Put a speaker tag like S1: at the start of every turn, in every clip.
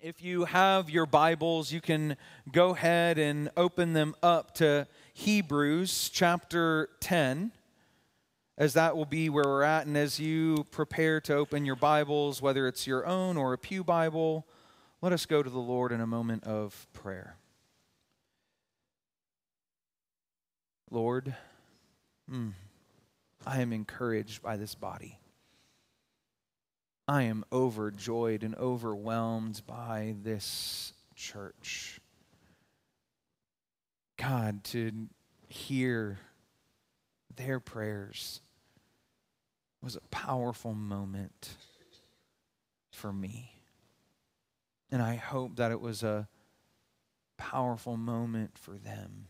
S1: If you have your Bibles, you can go ahead and open them up to Hebrews chapter 10, as that will be where we're at. And as you prepare to open your Bibles, whether it's your own or a Pew Bible, let us go to the Lord in a moment of prayer. Lord, mm, I am encouraged by this body. I am overjoyed and overwhelmed by this church. God, to hear their prayers was a powerful moment for me. And I hope that it was a powerful moment for them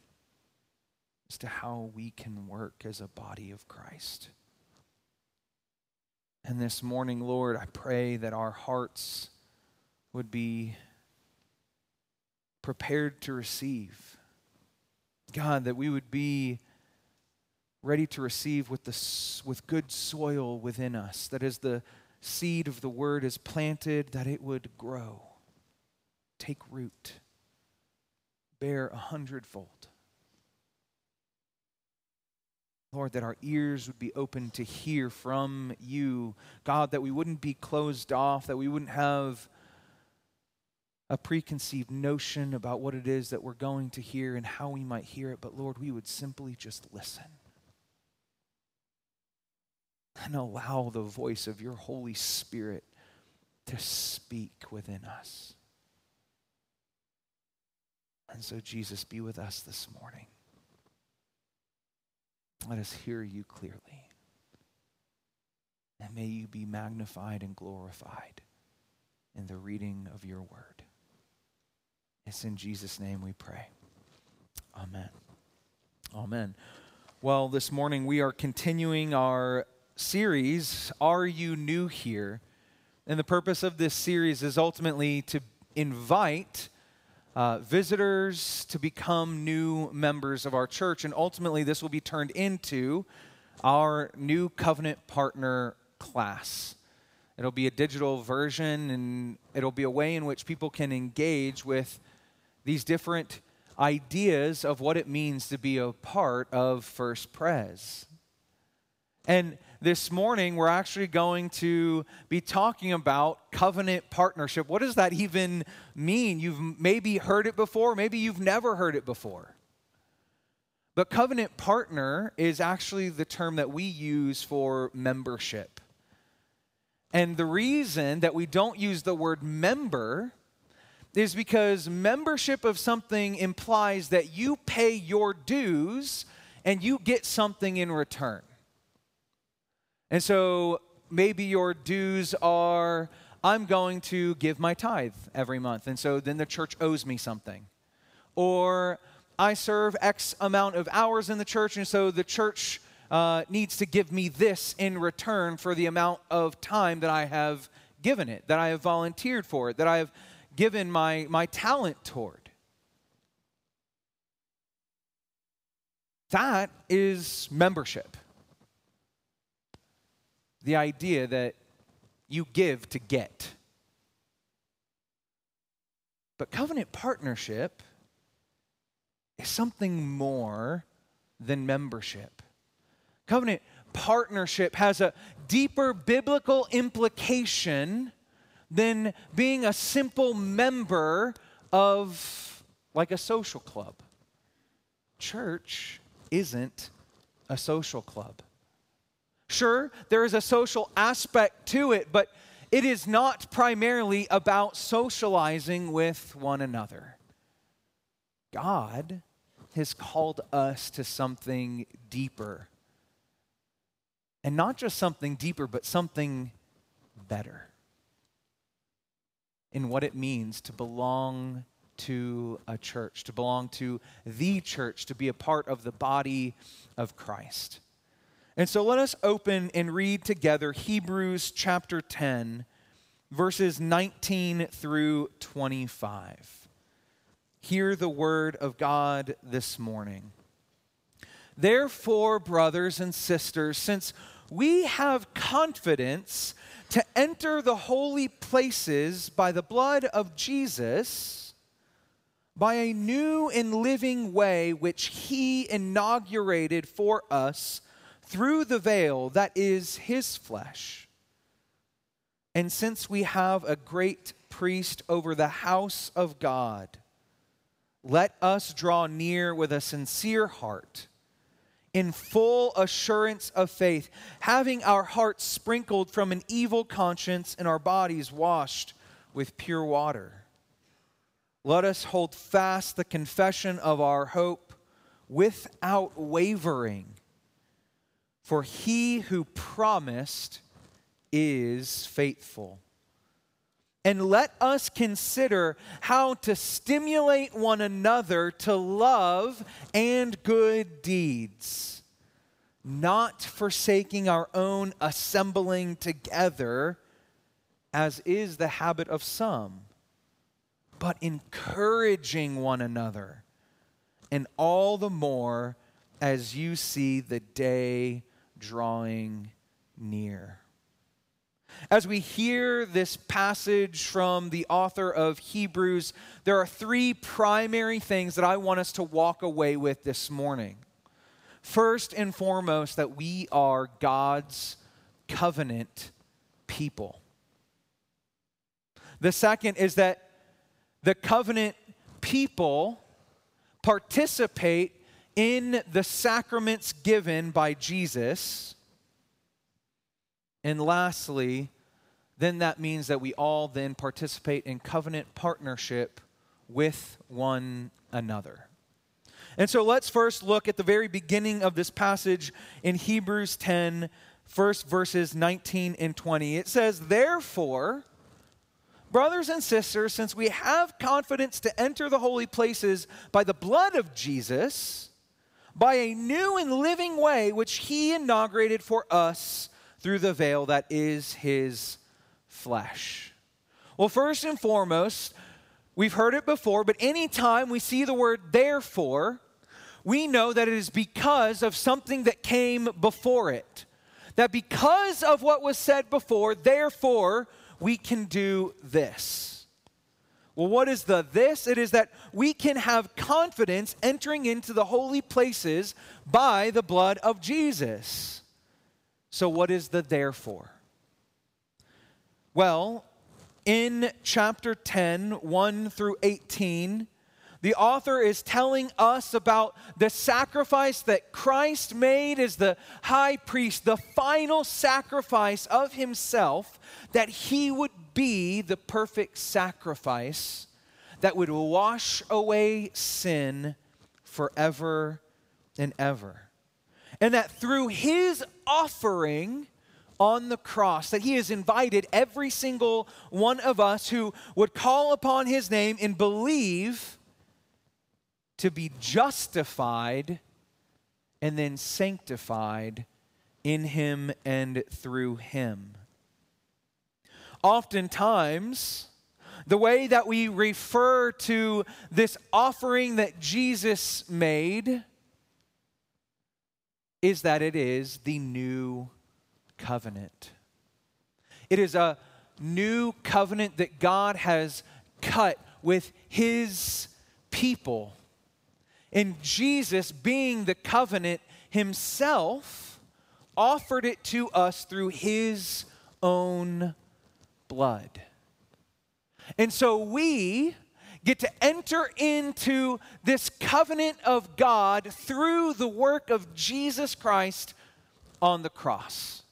S1: as to how we can work as a body of Christ. And this morning, Lord, I pray that our hearts would be prepared to receive. God, that we would be ready to receive with, the, with good soil within us, that as the seed of the word is planted, that it would grow, take root, bear a hundredfold. Lord, that our ears would be open to hear from you. God, that we wouldn't be closed off, that we wouldn't have a preconceived notion about what it is that we're going to hear and how we might hear it, but Lord, we would simply just listen and allow the voice of your Holy Spirit to speak within us. And so, Jesus, be with us this morning. Let us hear you clearly. And may you be magnified and glorified in the reading of your word. It's in Jesus' name we pray. Amen. Amen. Well, this morning we are continuing our series, Are You New Here? And the purpose of this series is ultimately to invite uh, visitors to become new members of our church. And ultimately, this will be turned into our new covenant partner class. It'll be a digital version, and it'll be a way in which people can engage with these different ideas of what it means to be a part of First Pres. And this morning, we're actually going to be talking about covenant partnership. What does that even mean? You've maybe heard it before, maybe you've never heard it before. But covenant partner is actually the term that we use for membership. And the reason that we don't use the word member is because membership of something implies that you pay your dues and you get something in return. And so maybe your dues are I'm going to give my tithe every month. And so then the church owes me something. Or I serve X amount of hours in the church, and so the church uh, needs to give me this in return for the amount of time that I have given it, that I have volunteered for it, that I have given my, my talent toward. That is membership the idea that you give to get. But covenant partnership is something more than membership. Covenant partnership has a deeper biblical implication than being a simple member of like a social club. Church isn't a social club. Sure, there is a social aspect to it, but it is not primarily about socializing with one another. God has called us to something deeper. And not just something deeper, but something better in what it means to belong to a church, to belong to the church, to be a part of the body of Christ. And so let us open and read together Hebrews chapter 10, verses 19 through 25. Hear the word of God this morning. Therefore, brothers and sisters, since we have confidence to enter the holy places by the blood of Jesus, by a new and living way which he inaugurated for us through the veil that is his flesh. And since we have a great priest over the house of God, let us draw near with a sincere heart in full assurance of faith, having our hearts sprinkled from an evil conscience and our bodies washed with pure water. Let us hold fast the confession of our hope without wavering, for he who promised is faithful. And let us consider how to stimulate one another to love and good deeds, not forsaking our own assembling together, as is the habit of some, but encouraging one another, and all the more as you see the day drawing near. As we hear this passage from the author of Hebrews, there are three primary things that I want us to walk away with this morning. First and foremost, that we are God's covenant people. The second is that the covenant people participate in the sacraments given by Jesus. And lastly, then that means that we all then participate in covenant partnership with one another. And so let's first look at the very beginning of this passage in Hebrews 10, first verses 19 and 20. It says, Therefore, brothers and sisters, since we have confidence to enter the holy places by the blood of Jesus, by a new and living way which he inaugurated for us through the veil that is his flesh. Well, first and foremost, we've heard it before, but anytime we see the word therefore, we know that it is because of something that came before it. That because of what was said before, therefore, we can do this. Well, what is the this? It is that we can have confidence entering into the holy places by the blood of Jesus. So, what is the therefore? Well, in chapter 10, 1 through 18, the author is telling us about the sacrifice that Christ made as the high priest, the final sacrifice of himself, that he would be the perfect sacrifice that would wash away sin forever and ever and that through his offering on the cross that he has invited every single one of us who would call upon his name and believe to be justified and then sanctified in him and through him. Oftentimes, the way that we refer to this offering that Jesus made is that it is the new covenant. It is a new covenant that God has cut with his people. And Jesus, being the covenant himself, offered it to us through his own blood. And so we get to enter into this covenant of God through the work of Jesus Christ on the cross.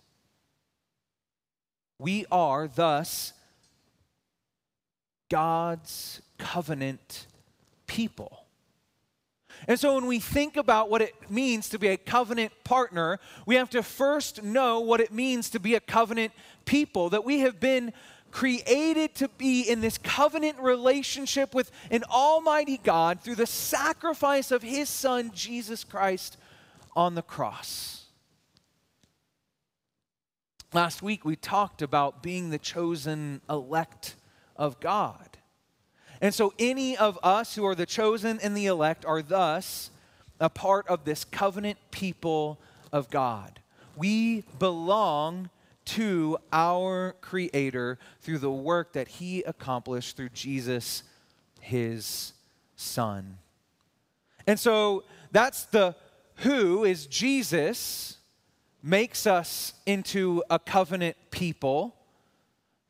S1: We are thus God's covenant people. And so when we think about what it means to be a covenant partner, we have to first know what it means to be a covenant people, that we have been created to be in this covenant relationship with an almighty God through the sacrifice of his son, Jesus Christ, on the cross. Last week, we talked about being the chosen elect of God. And so, any of us who are the chosen and the elect are thus a part of this covenant people of God. We belong to our Creator through the work that He accomplished through Jesus, His Son. And so that's the who is Jesus makes us into a covenant people,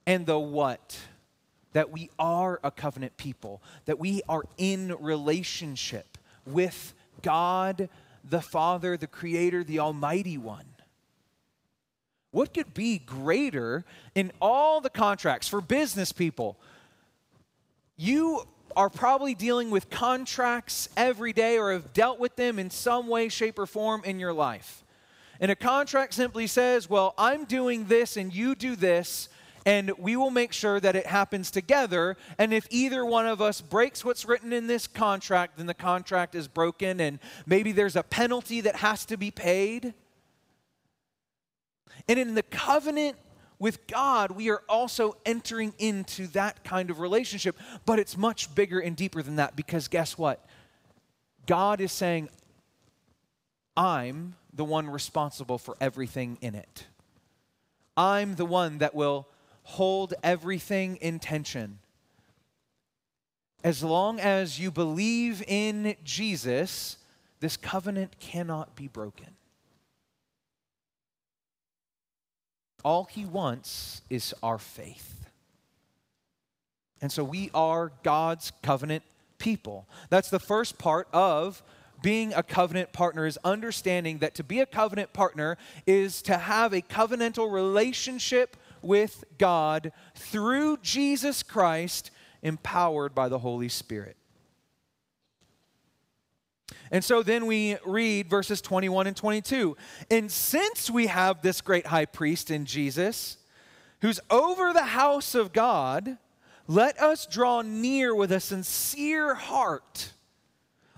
S1: and the what that we are a covenant people, that we are in relationship with God the Father, the Creator, the Almighty One. What could be greater in all the contracts for business people? You are probably dealing with contracts every day or have dealt with them in some way, shape, or form in your life. And a contract simply says, Well, I'm doing this and you do this, and we will make sure that it happens together. And if either one of us breaks what's written in this contract, then the contract is broken, and maybe there's a penalty that has to be paid. And in the covenant with God, we are also entering into that kind of relationship, but it's much bigger and deeper than that because guess what? God is saying, I'm the one responsible for everything in it. I'm the one that will hold everything in tension. As long as you believe in Jesus, this covenant cannot be broken. All he wants is our faith. And so we are God's covenant people. That's the first part of being a covenant partner is understanding that to be a covenant partner is to have a covenantal relationship with God through Jesus Christ empowered by the Holy Spirit. And so then we read verses 21 and 22. And since we have this great high priest in Jesus, who's over the house of God, let us draw near with a sincere heart.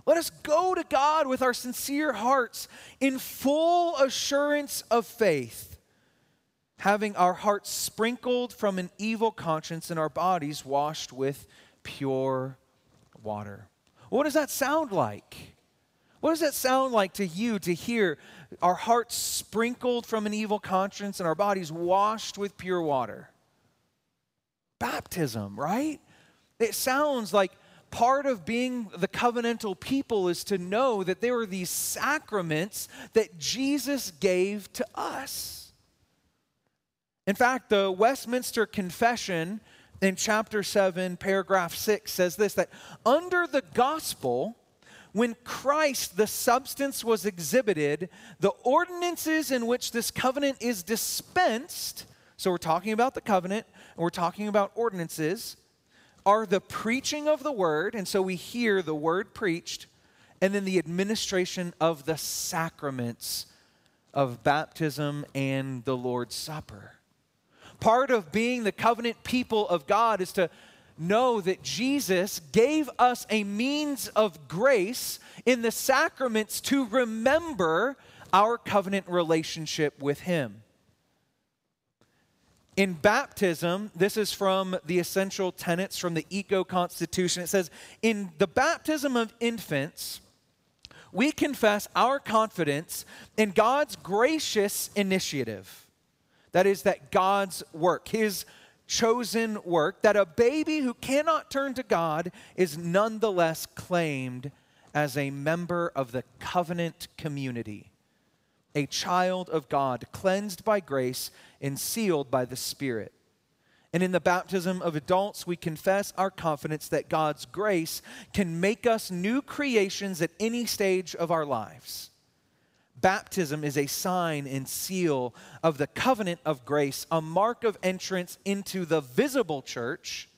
S1: Let us go to God with our sincere hearts in full assurance of faith, having our hearts sprinkled from an evil conscience and our bodies washed with pure water. What does that sound like? What does that sound like to you to hear our hearts sprinkled from an evil conscience and our bodies washed with pure water? Baptism, right? It sounds like part of being the covenantal people is to know that there are these sacraments that Jesus gave to us. In fact, the Westminster Confession in chapter 7, paragraph 6 says this that under the gospel, when Christ, the substance, was exhibited, the ordinances in which this covenant is dispensed, so we're talking about the covenant, and we're talking about ordinances, are the preaching of the word, and so we hear the word preached, and then the administration of the sacraments of baptism and the Lord's Supper. Part of being the covenant people of God is to know that Jesus gave us a means of grace in the sacraments to remember our covenant relationship with Him. In baptism, this is from the essential tenets from the ECO Constitution. It says, In the baptism of infants, we confess our confidence in God's gracious initiative. That is, that God's work, His chosen work, that a baby who cannot turn to God is nonetheless claimed as a member of the covenant community, a child of God, cleansed by grace and sealed by the Spirit. And in the baptism of adults, we confess our confidence that God's grace can make us new creations at any stage of our lives. Baptism is a sign and seal of the covenant of grace, a mark of entrance into the visible church,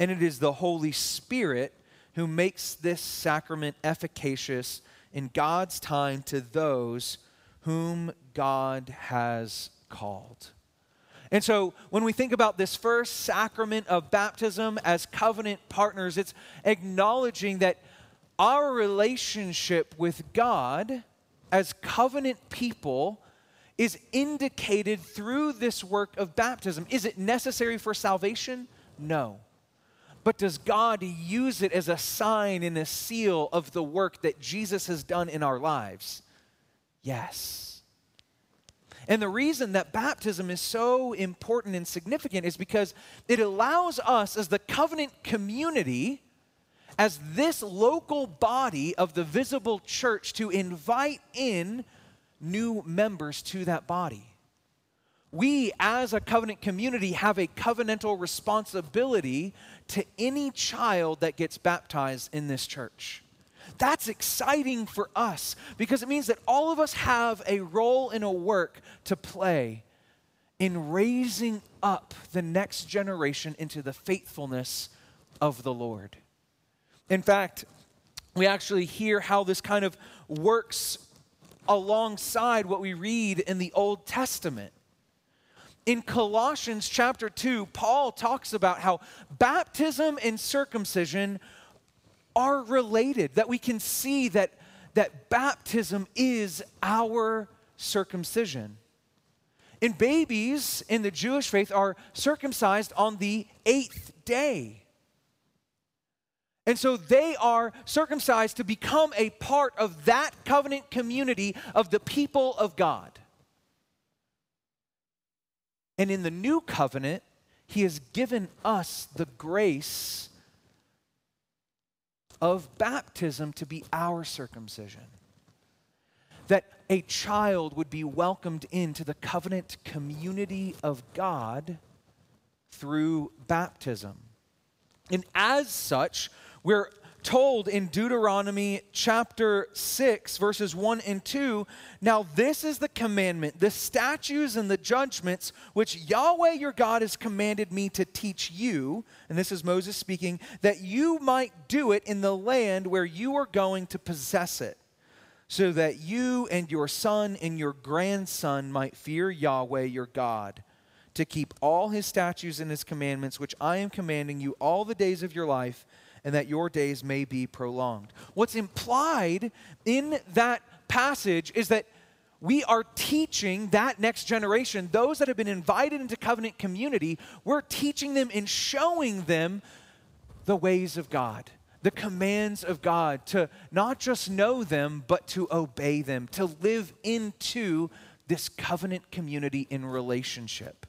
S1: and it is the Holy Spirit who makes this sacrament efficacious in God's time to those whom God has called. And so, when we think about this first sacrament of baptism as covenant partners, it's acknowledging that our relationship with God as covenant people is indicated through this work of baptism. Is it necessary for salvation? No. But does God use it as a sign and a seal of the work that Jesus has done in our lives? Yes. And the reason that baptism is so important and significant is because it allows us, as the covenant community, as this local body of the visible church, to invite in new members to that body. We, as a covenant community, have a covenantal responsibility to any child that gets baptized in this church. That's exciting for us because it means that all of us have a role in a work to play in raising up the next generation into the faithfulness of the Lord. In fact, we actually hear how this kind of works alongside what we read in the Old Testament. In Colossians chapter 2, Paul talks about how baptism and circumcision are related, that we can see that, that baptism is our circumcision. And babies in the Jewish faith are circumcised on the eighth day. And so they are circumcised to become a part of that covenant community of the people of God. And in the new covenant, he has given us the grace of baptism to be our circumcision. That a child would be welcomed into the covenant community of God through baptism. And as such, we're told in Deuteronomy chapter 6, verses 1 and 2 Now, this is the commandment, the statutes and the judgments which Yahweh your God has commanded me to teach you. And this is Moses speaking, that you might do it in the land where you are going to possess it, so that you and your son and your grandson might fear Yahweh your God. To keep all his statutes and his commandments, which I am commanding you all the days of your life, and that your days may be prolonged. What's implied in that passage is that we are teaching that next generation, those that have been invited into covenant community, we're teaching them and showing them the ways of God, the commands of God, to not just know them, but to obey them, to live into this covenant community in relationship.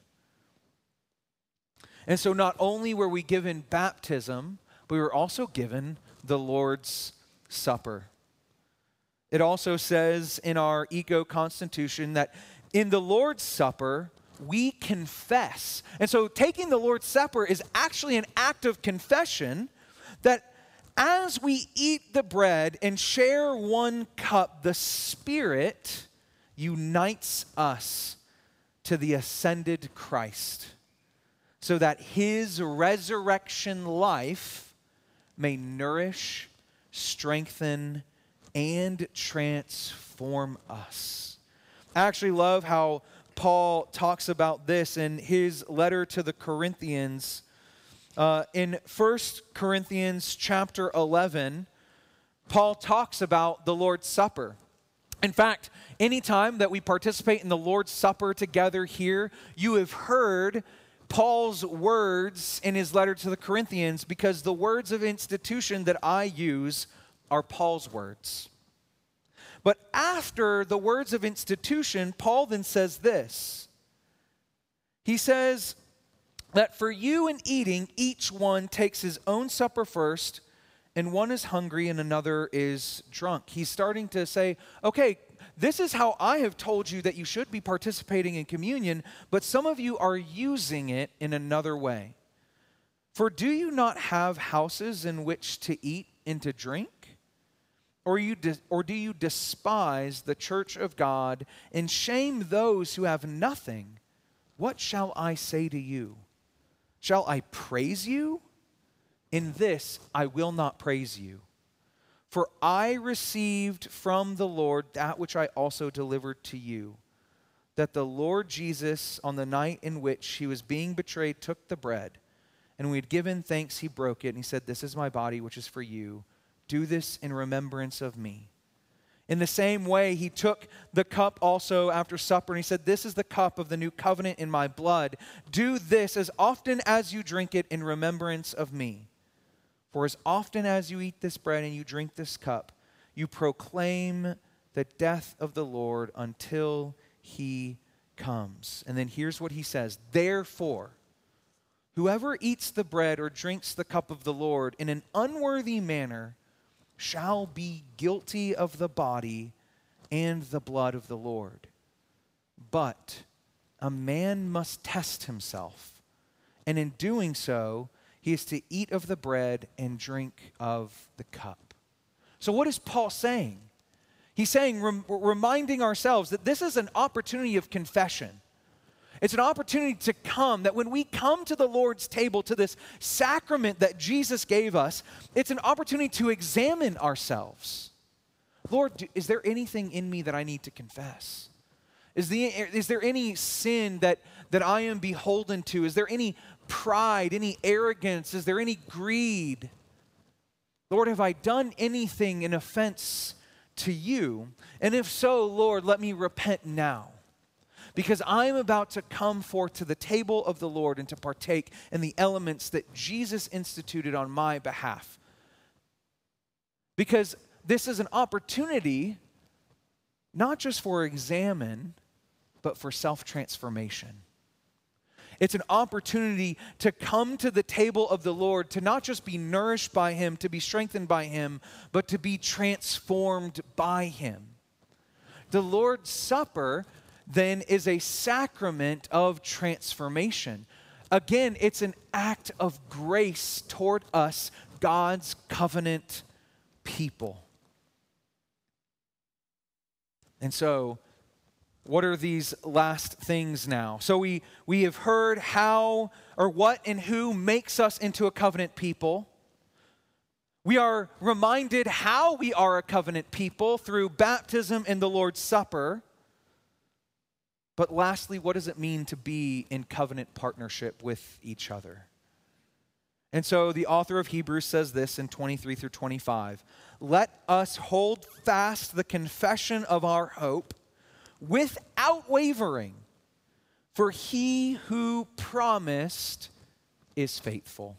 S1: And so, not only were we given baptism, but we were also given the Lord's Supper. It also says in our ECO constitution that in the Lord's Supper, we confess. And so taking the Lord's Supper is actually an act of confession that as we eat the bread and share one cup, the Spirit unites us to the ascended Christ so that his resurrection life may nourish, strengthen, and transform us. I actually love how Paul talks about this in his letter to the Corinthians. Uh, in 1 Corinthians chapter 11, Paul talks about the Lord's Supper. In fact, anytime that we participate in the Lord's Supper together here, you have heard Paul's words in his letter to the Corinthians because the words of institution that I use are Paul's words. But after the words of institution, Paul then says this. He says that for you in eating, each one takes his own supper first, and one is hungry and another is drunk. He's starting to say, okay, this is how I have told you that you should be participating in communion, but some of you are using it in another way. For do you not have houses in which to eat and to drink? Or, you or do you despise the church of God and shame those who have nothing? What shall I say to you? Shall I praise you? In this I will not praise you. For I received from the Lord that which I also delivered to you that the Lord Jesus, on the night in which he was being betrayed, took the bread. And when he had given thanks, he broke it. And he said, This is my body, which is for you. Do this in remembrance of me. In the same way, he took the cup also after supper, and he said, This is the cup of the new covenant in my blood. Do this as often as you drink it in remembrance of me. For as often as you eat this bread and you drink this cup, you proclaim the death of the Lord until he comes. And then here's what he says Therefore, whoever eats the bread or drinks the cup of the Lord in an unworthy manner shall be guilty of the body and the blood of the Lord. But a man must test himself, and in doing so, he is to eat of the bread and drink of the cup. So, what is Paul saying? He's saying, rem- reminding ourselves that this is an opportunity of confession. It's an opportunity to come, that when we come to the Lord's table, to this sacrament that Jesus gave us, it's an opportunity to examine ourselves. Lord, is there anything in me that I need to confess? Is, the, is there any sin that, that I am beholden to? Is there any pride, any arrogance? Is there any greed? Lord, have I done anything in offense to you? And if so, Lord, let me repent now. Because I am about to come forth to the table of the Lord and to partake in the elements that Jesus instituted on my behalf. Because this is an opportunity not just for examine, but for self transformation. It's an opportunity to come to the table of the Lord, to not just be nourished by Him, to be strengthened by Him, but to be transformed by Him. The Lord's Supper then is a sacrament of transformation. Again, it's an act of grace toward us, God's covenant people. And so, what are these last things now? So we, we have heard how or what and who makes us into a covenant people. We are reminded how we are a covenant people through baptism and the Lord's Supper. But lastly, what does it mean to be in covenant partnership with each other? And so the author of Hebrews says this in 23 through 25 Let us hold fast the confession of our hope without wavering, for he who promised is faithful.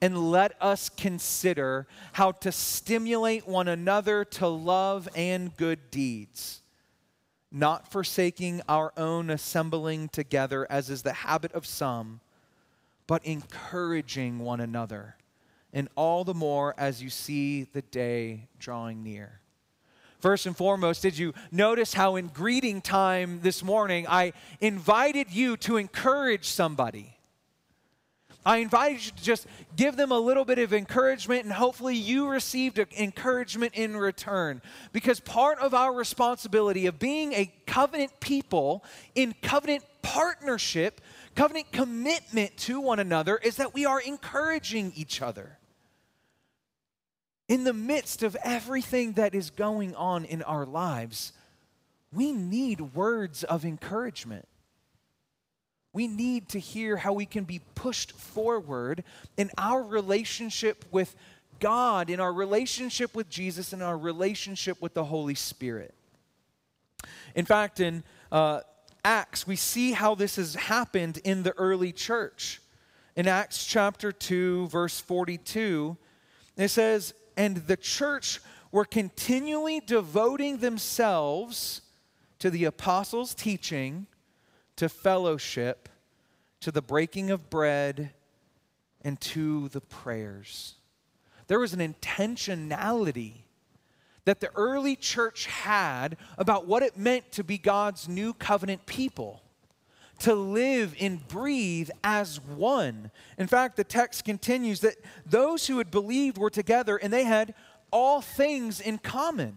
S1: And let us consider how to stimulate one another to love and good deeds, not forsaking our own assembling together, as is the habit of some, but encouraging one another, and all the more as you see the day drawing near. First and foremost, did you notice how in greeting time this morning I invited you to encourage somebody? I invited you to just give them a little bit of encouragement, and hopefully, you received encouragement in return. Because part of our responsibility of being a covenant people in covenant partnership, covenant commitment to one another, is that we are encouraging each other in the midst of everything that is going on in our lives, we need words of encouragement. We need to hear how we can be pushed forward in our relationship with God, in our relationship with Jesus, in our relationship with the Holy Spirit. In fact, in uh, Acts, we see how this has happened in the early church. In Acts chapter 2, verse 42, it says, and the church were continually devoting themselves to the apostles' teaching, to fellowship, to the breaking of bread, and to the prayers. There was an intentionality that the early church had about what it meant to be God's new covenant people to live and breathe as one. In fact, the text continues that those who had believed were together and they had all things in common.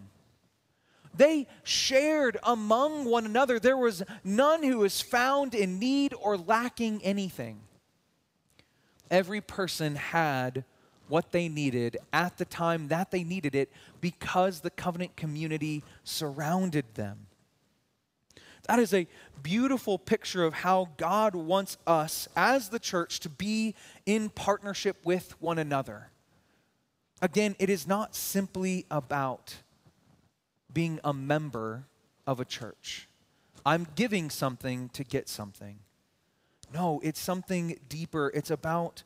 S1: They shared among one another. There was none who was found in need or lacking anything. Every person had what they needed at the time that they needed it because the covenant community surrounded them. That is a beautiful picture of how God wants us as the church to be in partnership with one another. Again, it is not simply about being a member of a church. I'm giving something to get something. No, it's something deeper. It's about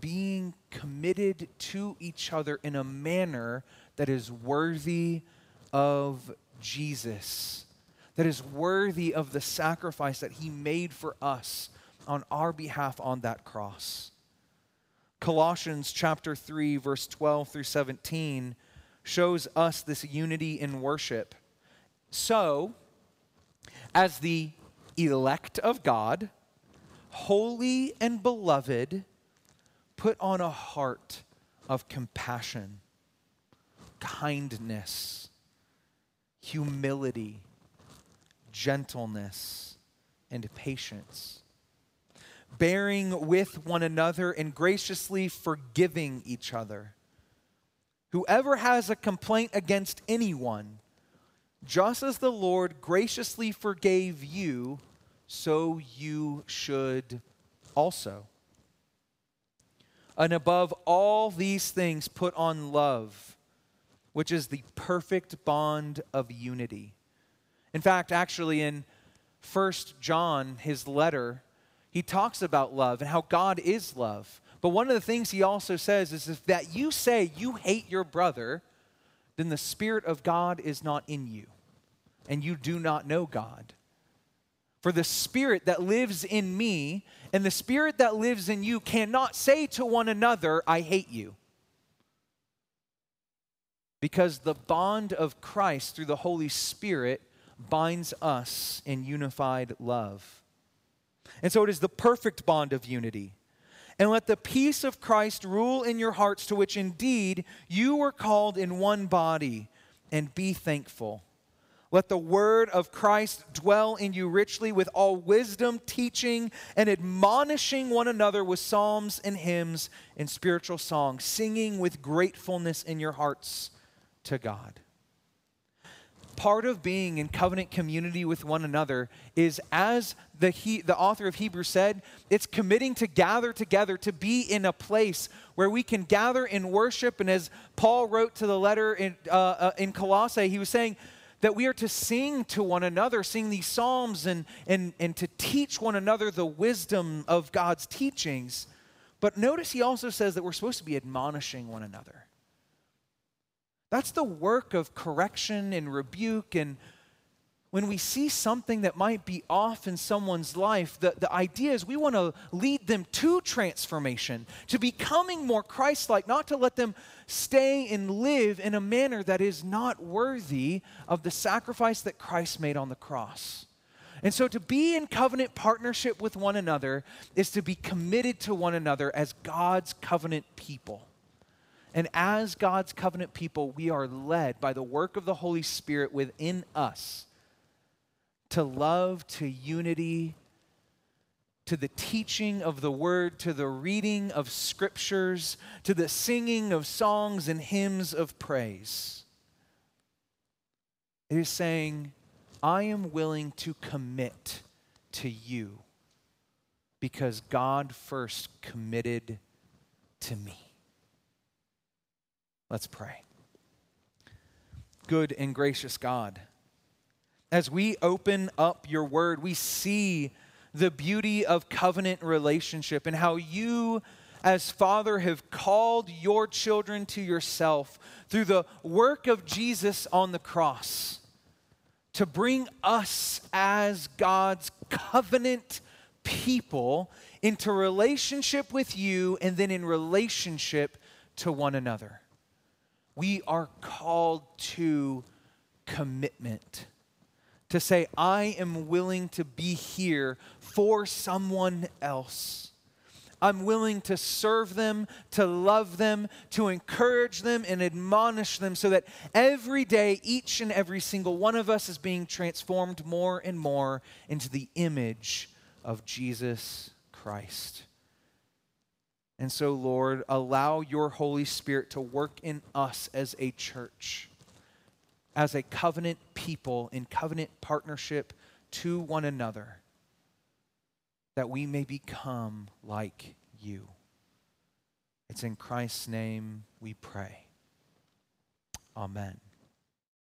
S1: being committed to each other in a manner that is worthy of Jesus that is worthy of the sacrifice that he made for us on our behalf on that cross. Colossians chapter 3 verse 12 through 17 shows us this unity in worship. So, as the elect of God, holy and beloved, put on a heart of compassion, kindness, humility, gentleness, and patience, bearing with one another and graciously forgiving each other. Whoever has a complaint against anyone, just as the Lord graciously forgave you, so you should also. And above all these things, put on love, which is the perfect bond of unity. In fact, actually, in First John, his letter, he talks about love and how God is love. But one of the things he also says is if that you say you hate your brother, then the Spirit of God is not in you, and you do not know God. For the Spirit that lives in me and the Spirit that lives in you cannot say to one another, I hate you. Because the bond of Christ through the Holy Spirit binds us in unified love. And so it is the perfect bond of unity. And let the peace of Christ rule in your hearts, to which indeed you were called in one body, and be thankful. Let the word of Christ dwell in you richly with all wisdom, teaching and admonishing one another with psalms and hymns and spiritual songs, singing with gratefulness in your hearts to God. Part of being in covenant community with one another is, as the, he, the author of Hebrews said, it's committing to gather together, to be in a place where we can gather in worship. And as Paul wrote to the letter in, uh, uh, in Colossae, he was saying, that we are to sing to one another, sing these psalms, and, and, and to teach one another the wisdom of God's teachings. But notice he also says that we're supposed to be admonishing one another. That's the work of correction and rebuke and when we see something that might be off in someone's life, the, the idea is we want to lead them to transformation, to becoming more Christ like, not to let them stay and live in a manner that is not worthy of the sacrifice that Christ made on the cross. And so to be in covenant partnership with one another is to be committed to one another as God's covenant people. And as God's covenant people, we are led by the work of the Holy Spirit within us to love, to unity, to the teaching of the word, to the reading of scriptures, to the singing of songs and hymns of praise. It is saying, I am willing to commit to you because God first committed to me. Let's pray. Good and gracious God as we open up your word, we see the beauty of covenant relationship and how you, as Father, have called your children to yourself through the work of Jesus on the cross to bring us as God's covenant people into relationship with you and then in relationship to one another. We are called to commitment to say, I am willing to be here for someone else. I'm willing to serve them, to love them, to encourage them, and admonish them so that every day, each and every single one of us is being transformed more and more into the image of Jesus Christ. And so, Lord, allow your Holy Spirit to work in us as a church as a covenant people in covenant partnership to one another, that we may become like you. It's in Christ's name we pray. Amen.